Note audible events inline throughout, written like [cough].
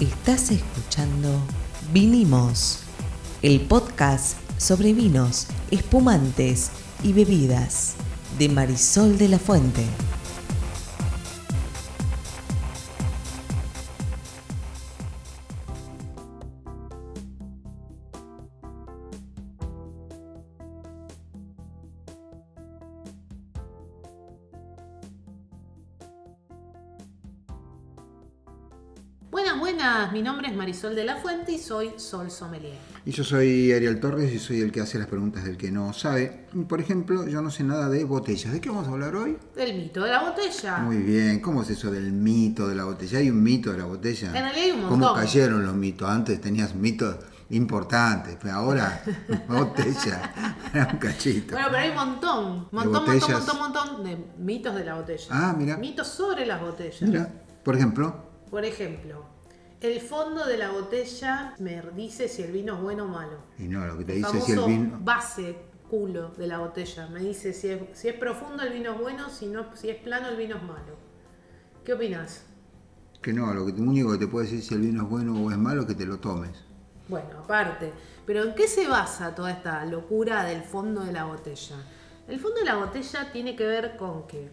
Estás escuchando Vinimos, el podcast sobre vinos, espumantes y bebidas de Marisol de la Fuente. Buenas, buenas, mi nombre es Marisol de la Fuente y soy Sol Sommelier. Y yo soy Ariel Torres y soy el que hace las preguntas del que no sabe. Por ejemplo, yo no sé nada de botellas. ¿De qué vamos a hablar hoy? Del mito de la botella. Muy bien, ¿cómo es eso del mito de la botella? ¿Hay un mito de la botella? En realidad hay un ¿Cómo montón. cayeron los mitos? Antes tenías mitos importantes, pero ahora [laughs] botella, era un cachito. Bueno, pero hay un montón, montón, montón, montón, montón de mitos de la botella. Ah, mira. Mitos sobre las botellas. Mira, por ejemplo, Por ejemplo, el fondo de la botella me dice si el vino es bueno o malo. y no, lo que te El dice si el vino... base culo de la botella. Me dice si es, si es profundo el vino es bueno, si, no, si es plano el vino es malo. ¿Qué opinas? Que no, lo que lo único que te puede decir si el vino es bueno o es malo es que te lo tomes. Bueno, aparte, pero ¿en qué se basa toda esta locura del fondo de la botella? El fondo de la botella tiene que ver con que,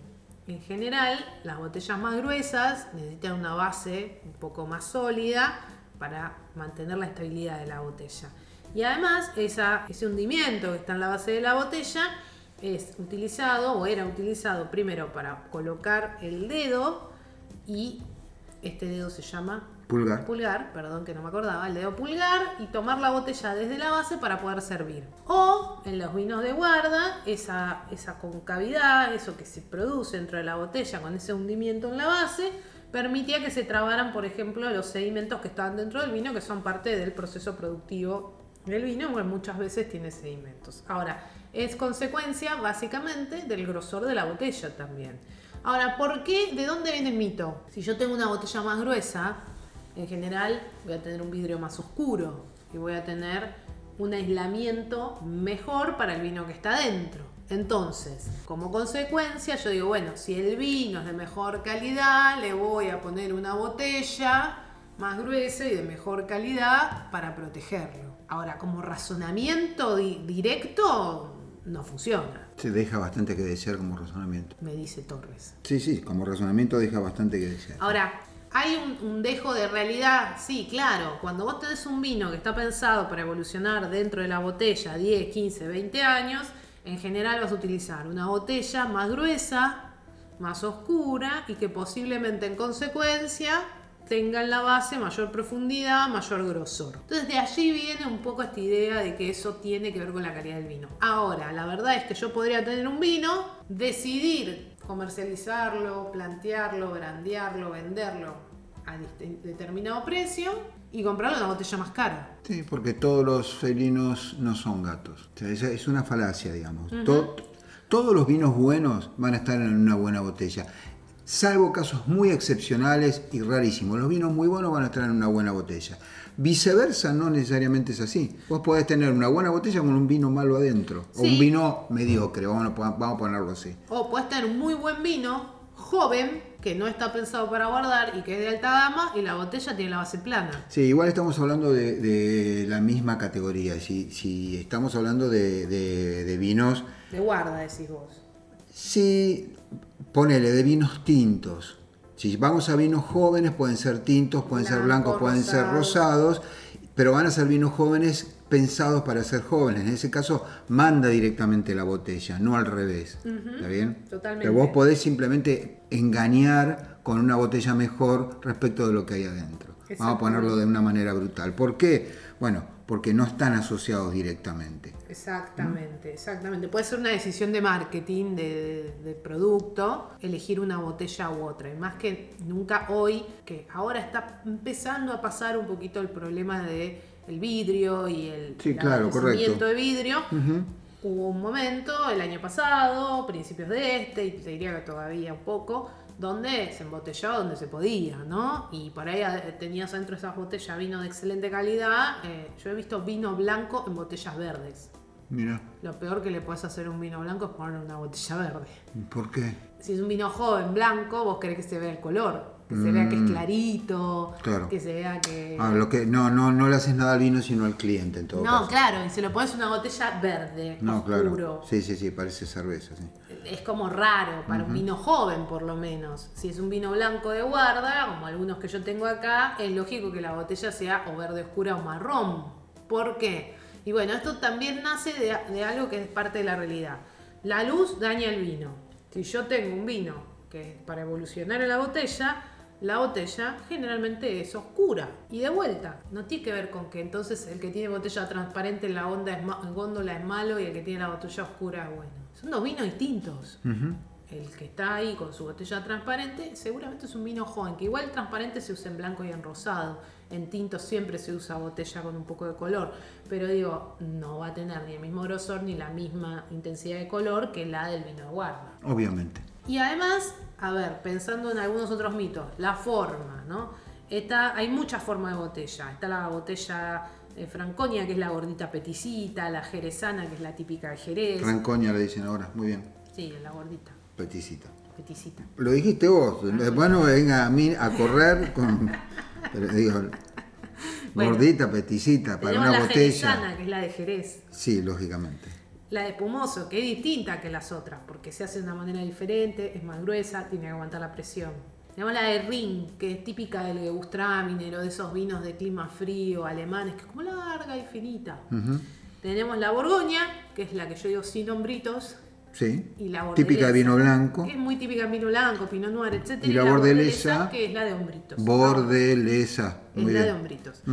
en general, las botellas más gruesas necesitan una base un poco más sólida para mantener la estabilidad de la botella. Y además, ese hundimiento que está en la base de la botella es utilizado o era utilizado primero para colocar el dedo y este dedo se llama Pulgar. pulgar, perdón que no me acordaba, el dedo pulgar y tomar la botella desde la base para poder servir. O en los vinos de guarda, esa, esa concavidad, eso que se produce dentro de la botella con ese hundimiento en la base, permitía que se trabaran, por ejemplo, los sedimentos que estaban dentro del vino, que son parte del proceso productivo del vino, porque muchas veces tiene sedimentos. Ahora, es consecuencia básicamente del grosor de la botella también. Ahora, ¿por qué? ¿De dónde viene el mito? Si yo tengo una botella más gruesa, en general voy a tener un vidrio más oscuro y voy a tener un aislamiento mejor para el vino que está dentro. Entonces, como consecuencia, yo digo, bueno, si el vino es de mejor calidad, le voy a poner una botella más gruesa y de mejor calidad para protegerlo. Ahora, como razonamiento di- directo, no funciona, Se deja bastante que desear como razonamiento. me dice Torres. Sí, sí, como razonamiento deja bastante que desear. Ahora, hay un, dejo de realidad, sí, claro. Cuando vos tenés un vino que está pensado para evolucionar dentro de la botella 10, 15, 20 años, en general vas a utilizar una botella más gruesa, más oscura y que posiblemente en consecuencia tenga en la base mayor profundidad, mayor grosor. Entonces de allí viene un poco esta idea de que eso tiene que ver con la calidad del vino. Ahora, la verdad es que yo podría tener un vino, decidir comercializarlo, plantearlo, brandearlo, venderlo a determinado precio y comprarlo en una botella más cara. Sí, porque todos los felinos no son gatos. O sea, es una falacia, digamos. To- todos los vinos buenos van a estar en una buena botella. Salvo casos muy excepcionales y rarísimos. Los vinos muy buenos van a estar en una buena botella. Viceversa, no necesariamente es así. Vos podés tener una buena botella con un vino malo adentro. O un vino mediocre, vamos a, pon- vamos a ponerlo así. O puedes tener un muy buen vino, joven, que no está pensado para guardar y que es de alta gama y la botella tiene la base plana. Sí, igual estamos hablando de, de la misma categoría. Si, si estamos hablando de, de- de vinos De guarda, decís vos. Sí, ponele de vinos tintos. Si vamos a vinos jóvenes, pueden ser tintos, pueden ser Blanco, blancos, pueden ser rosados, pero van a ser vinos jóvenes pensados para ser jóvenes. En ese caso, manda directamente la botella, no al revés. ¿Está bien? totalmente. Pero vos podés simplemente engañar con una botella mejor respecto de lo que hay adentro. Vamos a ponerlo de una manera brutal. ¿Por qué? Bueno, porque no están asociados directamente. Exactamente, exactamente. Puede ser una decisión de marketing, de, producto, elegir una botella u otra. Y más que nunca hoy, que ahora está empezando a pasar un poquito el problema de el vidrio y el Sí, claro, correcto. de vidrio. Hubo un momento, el año pasado, principios de este, y te diría que todavía un poco, donde se embotellaba donde se podía, ¿no? Y por ahí eh, tenías dentro de esas botellas vino de excelente calidad. Eh, yo he visto vino blanco en botellas verdes. Mira, Lo peor que le puedes hacer a un vino blanco es poner una botella verde. ¿por qué? Si es un vino joven blanco, vos querés que se vea el color. Que se vea que es clarito, Claro. que se vea que... Ah, lo que, no, no, no le haces nada al vino, sino al cliente en todo no, caso. claro, y se lo pones una botella verde, No, oscuro. claro. Sí, sí, sí, parece cerveza, sí. Es como raro para un vino joven, por lo menos. Si es un vino blanco de guarda, como algunos que yo tengo acá, es lógico que la botella sea o verde oscura o marrón. ¿Por qué? Y bueno, esto también nace de, de algo que es parte de la realidad. La luz daña el vino. Si yo tengo un vino que para evolucionar en la botella, la botella generalmente es oscura. Y de vuelta, no tiene que ver con que entonces el que tiene botella transparente en la onda es góndola es malo y el que tiene la botella oscura es bueno. Son dos vinos distintos. El que está ahí con su botella transparente seguramente es un vino joven, que igual transparente se usa en blanco y en rosado. En tinto siempre se usa botella con un poco de color, pero digo, no va a tener ni el mismo grosor ni la misma intensidad de color que la del vino de guarda. Obviamente. Y además, a ver, pensando en algunos otros mitos, la forma, ¿no? Está, hay muchas formas de botella. Está la botella eh, franconia, que es la gordita peticita, la jerezana, que es la típica de Jerez. Franconia le dicen ahora, muy bien. Sí, la gordita, Peticita. peticita. Lo dijiste vos, después no venga a mí a correr con. Pero digo, Bueno, gordita, peticita, para una la botella. jerezana, que es la de Jerez. Sí, lógicamente. La de espumoso, que es distinta que las otras, porque se hace de una manera diferente, es más gruesa, tiene que aguantar la presión. Tenemos la de Ring, que es típica del Gewürztraminer o de esos vinos de clima frío alemanes, que es como larga y finita. Tenemos la Borgoña, que es la que yo digo sin hombritos, Sí. y la Típica de vino blanco. Que es muy típica de vino blanco, pinot noir, etc. Y la bordelesa, que es la de hombritos. Bordelesa. Es Muy la de hombritos.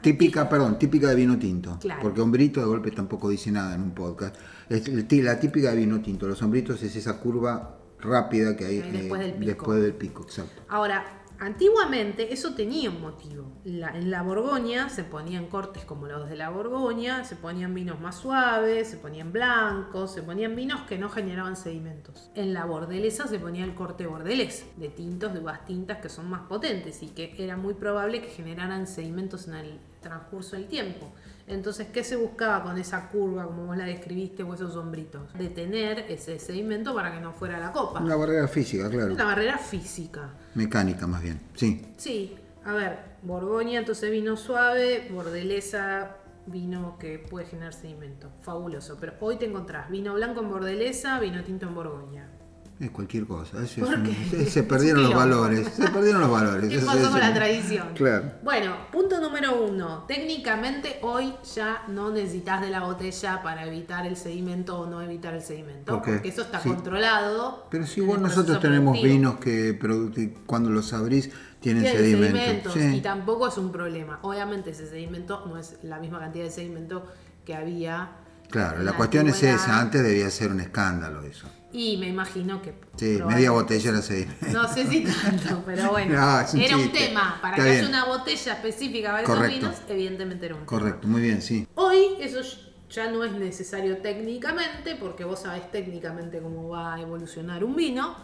Típica, perdón, típica de vino tinto. Claro. Porque hombrito de golpe tampoco dice nada en un podcast. Es la típica de vino tinto. Los hombritos es esa curva rápida que hay Que hay después eh, del pico. después del pico, exacto. Ahora, antiguamente eso tenía un motivo. En la Borgoña se ponían cortes como los de la Borgoña, se ponían vinos más suaves, se ponían blancos, se ponían vinos que no generaban sedimentos. En la bordelesa se ponía el corte bordelés, de tintos de uvas tintas que son más potentes y que era muy probable que generaran sedimentos en el transcurso del tiempo. Entonces, ¿qué se buscaba con esa curva, como vos la describiste, o esos sombritos? Detener ese sedimento para que no fuera la copa. Una barrera física, claro. Una barrera física. Mecánica más bien. Sí. Sí, a ver, Borgoña, entonces vino suave, Bordelesa, vino que puede generar sedimento. Fabuloso. Pero hoy te encontrás vino blanco en Bordelesa, vino tinto en Borgoña. Es cualquier cosa. Eso ¿Por [laughs] es un- qué? se, perdieron los valores. Se perdieron los valores. ¿Qué Eso- pasó eso- con la tradición? Claro. Bueno, punto número uno. Técnicamente hoy ya no necesitas de la botella para evitar el sedimento o no evitar el sedimento. Porque eso está Sí. controlado. Pero si igual nosotros tenemos productivo. vinos que cuando los abrís tienen Tiene sedimento. sedimentos Sí. y tampoco es un problema. Obviamente ese sedimento no es la misma cantidad de sedimento que había. Claro, en la cuestión es esa. Antes debía ser un escándalo eso. Y me imagino que. Sí, media botella era sedimento. No sé si tanto, pero [laughs] bueno. No, es un era un tema. Para Está que bien. haya una botella específica para esos Correcto. vinos, evidentemente era un tema. Correcto, muy bien, sí. Hoy eso ya no es necesario técnicamente, porque vos sabés técnicamente cómo va a evolucionar un vino,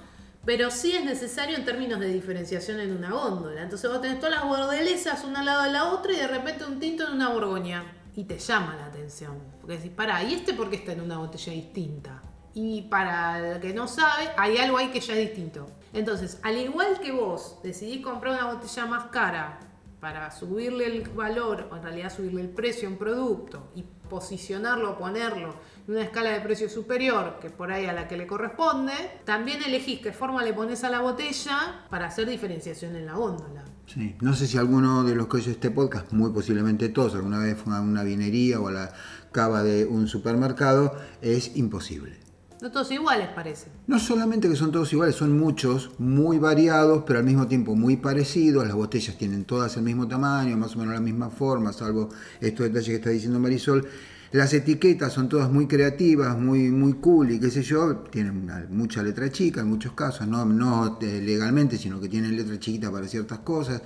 pero sí es necesario en términos de diferenciación en una góndola. Entonces vos tenés todas las bordelesas una al lado de la otra y de repente un tinto en una borgoña. Y te llama la atención. Porque decís, pará, ¿y este por qué está en una botella distinta? Y para el que no sabe, hay algo ahí que ya es distinto. Entonces, al igual que vos decidís comprar una botella más cara para subirle el valor, o en realidad subirle el precio a un producto y posicionarlo, ponerlo en una escala de precio superior que por ahí a la que le corresponde, también elegís qué forma le pones a la botella para hacer diferenciación en la góndola. Sí, no sé si alguno de los que oye este podcast, muy posiblemente todos, alguna vez fue a una vinería o a la cava de un supermercado, es imposible. No todos iguales parece. No solamente que son todos iguales, son muchos, muy variados, pero al mismo tiempo muy parecidos. Las botellas tienen todas el mismo tamaño, más o menos la misma forma, salvo estos detalles que está diciendo Marisol. Las etiquetas son todas muy creativas, muy, muy cool y qué sé yo, tienen mucha letra chica en muchos casos, no, no eh, legalmente, sino que tienen letra chiquita para ciertas cosas.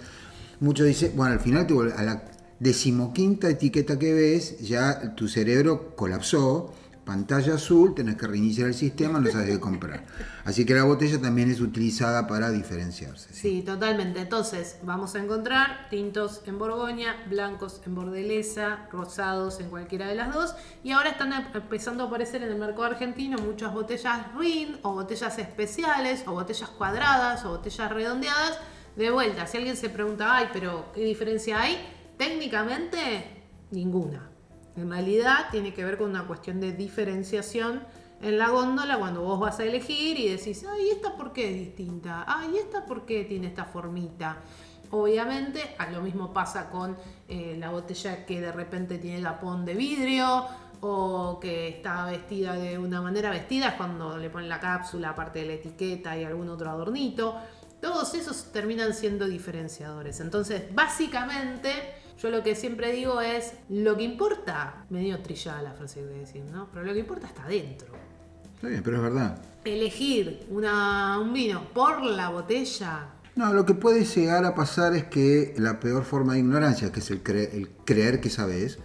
Muchos dicen, bueno, al final a la decimoquinta etiqueta que ves, ya tu cerebro colapsó, pantalla azul, tenés que reiniciar el sistema, no sabes qué comprar. Así que la botella también es utilizada para diferenciarse. ¿sí? Totalmente. Entonces, vamos a encontrar tintos en Borgoña, blancos en Bordelesa, rosados en cualquiera de las dos. Y ahora están empezando a aparecer en el mercado argentino muchas botellas RIN o botellas especiales o botellas cuadradas o botellas redondeadas De vuelta, si alguien se pregunta, ay, pero ¿qué diferencia hay? Técnicamente, ninguna. En realidad tiene que ver con una cuestión de diferenciación en la góndola cuando vos vas a elegir y decís, ay, ¿esta por qué es distinta? Ay, ¿esta por qué tiene esta formita? Obviamente, a lo mismo pasa con eh, la botella que de repente tiene tapón de vidrio o que está vestida de una manera vestida, es cuando le ponen la cápsula, aparte de la etiqueta y algún otro adornito. Todos esos terminan siendo diferenciadores. Entonces, básicamente, yo lo que siempre digo es, lo que importa, medio trillada la frase que voy a decir, ¿no? Pero lo que importa está dentro. Está bien, pero es verdad. Elegir una, un vino por la botella no, lo que puede llegar a pasar es que la peor forma de ignorancia, que es el, el creer que sabes,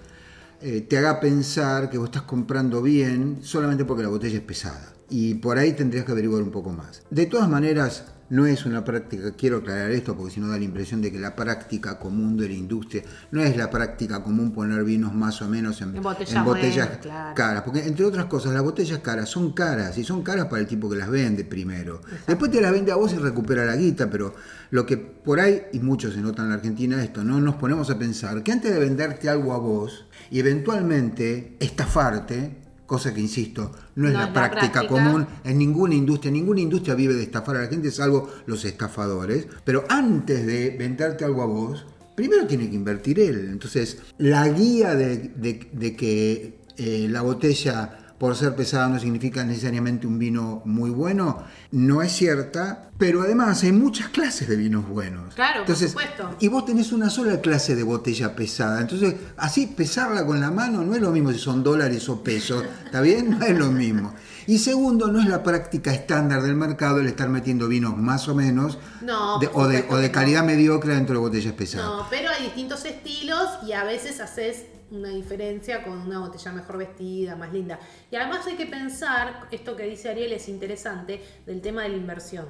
eh, te haga pensar que vos estás comprando bien solamente porque la botella es pesada. Y por ahí tendrías que averiguar un poco más. De todas maneras, no es una práctica, quiero aclarar esto porque si no da la impresión de que la práctica común de la industria no es la práctica común poner vinos más o menos en, botellas caras. Porque entre otras cosas, las botellas caras son caras y son caras para el tipo que las vende primero. Después te las vende a vos y recupera la guita, pero lo que por ahí, y muchos se notan en la Argentina esto, no nos ponemos a pensar que antes de venderte algo a vos y eventualmente estafarte, cosa que insisto, no es la, práctica, común en ninguna industria, ninguna industria vive de estafar a la gente, salvo los estafadores, pero antes de venderte algo a vos, primero tiene que invertir él. Entonces, la guía de, que eh, la botella por ser pesada no significa necesariamente un vino muy bueno, no es cierta, pero además hay muchas clases de vinos buenos. Claro, Entonces, por supuesto. Y vos tenés una sola clase de botella pesada. Entonces, así pesarla con la mano no es lo mismo si son dólares o pesos, ¿está bien? No es lo mismo. Y segundo, no es la práctica estándar del mercado el estar metiendo vinos más o menos o, de, o de calidad mediocre dentro de botellas pesadas. No, pero hay distintos estilos y a veces haces una diferencia con una botella mejor vestida, más linda. Y además hay que pensar, esto que dice Ariel es interesante, del tema de la inversión.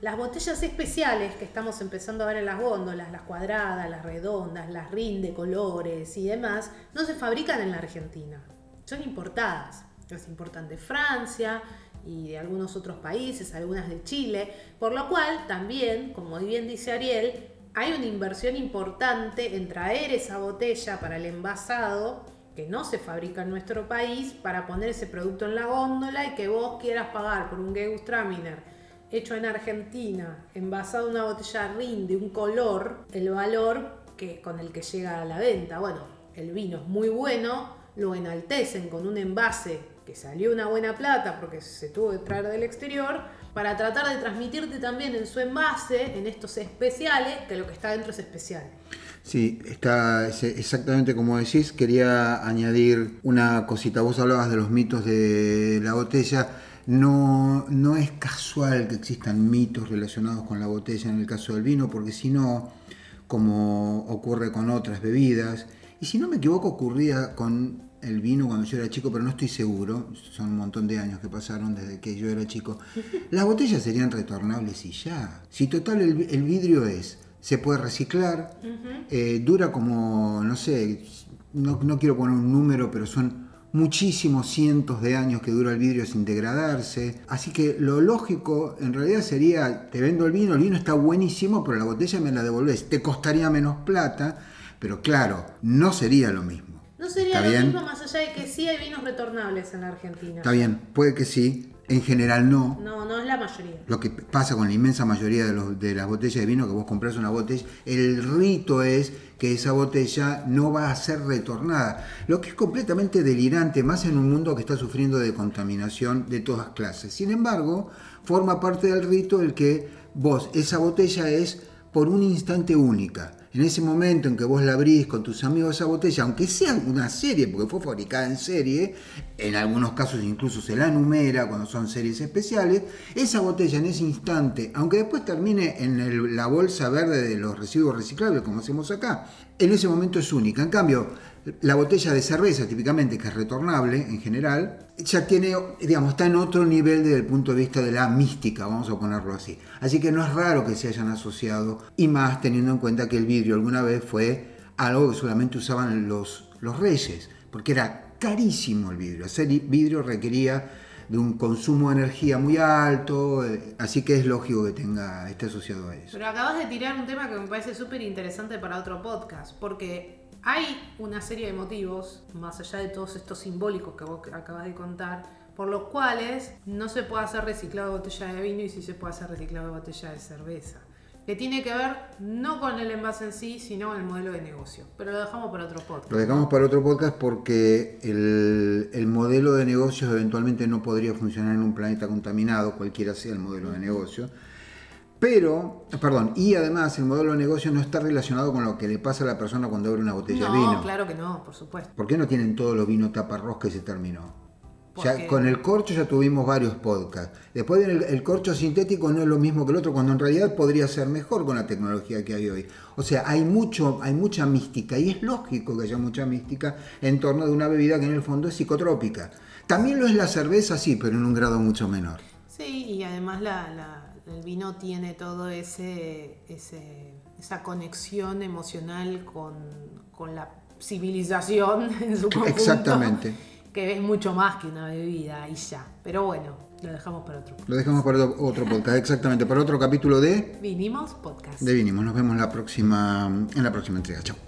Las botellas especiales que estamos empezando a ver en las góndolas, las cuadradas, las redondas, las rin de colores y demás, no se fabrican en la Argentina. Son importadas. Las importan de Francia y de algunos otros países, algunas de Chile. Por lo cual, también, como bien dice Ariel, hay una inversión importante en traer esa botella para el envasado que no se fabrica en nuestro país para poner ese producto en la góndola y que vos quieras pagar por un Gewürztraminer hecho en Argentina, envasado en una botella RIN de un color, el valor que, con el que llega a la venta. Bueno, el vino es muy bueno, lo enaltecen con un envase que salió una buena plata porque se tuvo que traer del exterior, para tratar de transmitirte también en su envase, en estos especiales, que lo que está dentro es especial. Sí, está exactamente como decís. Quería añadir una cosita. Vos hablabas de los mitos de la botella. No, no es casual que existan mitos relacionados con la botella en el caso del vino, porque si no, como ocurre con otras bebidas, y si no me equivoco, ocurría con el vino cuando yo era chico, pero no estoy seguro, son un montón de años que pasaron desde que yo era chico, [laughs] las botellas serían retornables y ya. Si total el, vidrio es, se puede reciclar, eh, dura como, no sé, no, no, quiero poner un número, pero son muchísimos cientos de años que dura el vidrio sin degradarse. Así que lo lógico en realidad sería, te vendo el vino, el vino está buenísimo, pero la botella me la devolvés, te costaría menos plata, pero claro, no sería lo mismo. No sería lo mismo más allá de que sí hay vinos retornables en la Argentina. Está bien, puede que sí. En general no. No, no es la mayoría. Lo que pasa con la inmensa mayoría de, los, de las botellas de vino, que vos compras una botella, el rito es que esa botella no va a ser retornada. Lo que es completamente delirante, más en un mundo que está sufriendo de contaminación de todas clases. Sin embargo, forma parte del rito el que vos, esa botella es por un instante única en ese momento en que vos la abrís con tus amigos esa botella, aunque sea una serie, porque fue fabricada en serie, en algunos casos incluso se la numera cuando son series especiales, esa botella en ese instante, aunque después termine en la bolsa verde de los residuos reciclables, como hacemos acá, en ese momento es única. En cambio, la botella de cerveza, típicamente, que es retornable en general, ya tiene, digamos, está en otro nivel desde el punto de vista de la mística, vamos a ponerlo así. Así que no es raro que se hayan asociado, y más teniendo en cuenta que el vidrio alguna vez fue algo que solamente usaban los, los reyes, porque era carísimo el vidrio. Hacer vidrio requería de un consumo de energía muy alto, eh, así que es lógico que tenga esté asociado a eso. Pero acabas de tirar un tema que me parece súper interesante para otro podcast, porque hay una serie de motivos, más allá de todos estos simbólicos que vos acabas de contar, por los cuales no se puede hacer reciclado de botella de vino y sí se puede hacer reciclado de botella de cerveza. Que tiene que ver no con el envase en sí, sino con el modelo de negocio. Pero lo dejamos para otro podcast. Lo dejamos para otro podcast porque el, el modelo de negocios eventualmente no podría funcionar en un planeta contaminado, cualquiera sea el modelo de negocio. Pero, perdón, y además el modelo de negocio no está relacionado con lo que le pasa a la persona cuando abre una botella no, de vino. claro que no, por supuesto. ¿Por qué no tienen todos los vinos taparrosca y se terminó? Ya, Porque- con el corcho ya tuvimos varios podcasts. Después el, el corcho sintético, no es lo mismo que el otro, cuando en realidad podría ser mejor con la tecnología que hay hoy. O sea, hay, mucho, hay mucha mística y es lógico que haya mucha mística en torno de una bebida que en el fondo es psicotrópica. También lo es la cerveza, sí, pero en un grado mucho menor. Sí, y además la, la- el vino tiene todo ese, ese- esa conexión emocional con, con la civilización [laughs] en su conjunto. Exactamente. Que es mucho más que una bebida y ya. Pero bueno, lo dejamos para otro. Lo dejamos para otro podcast, exactamente, para otro capítulo de, Vinimos podcast. de Vinimos. Nos vemos la próxima, en la próxima entrega. Chao.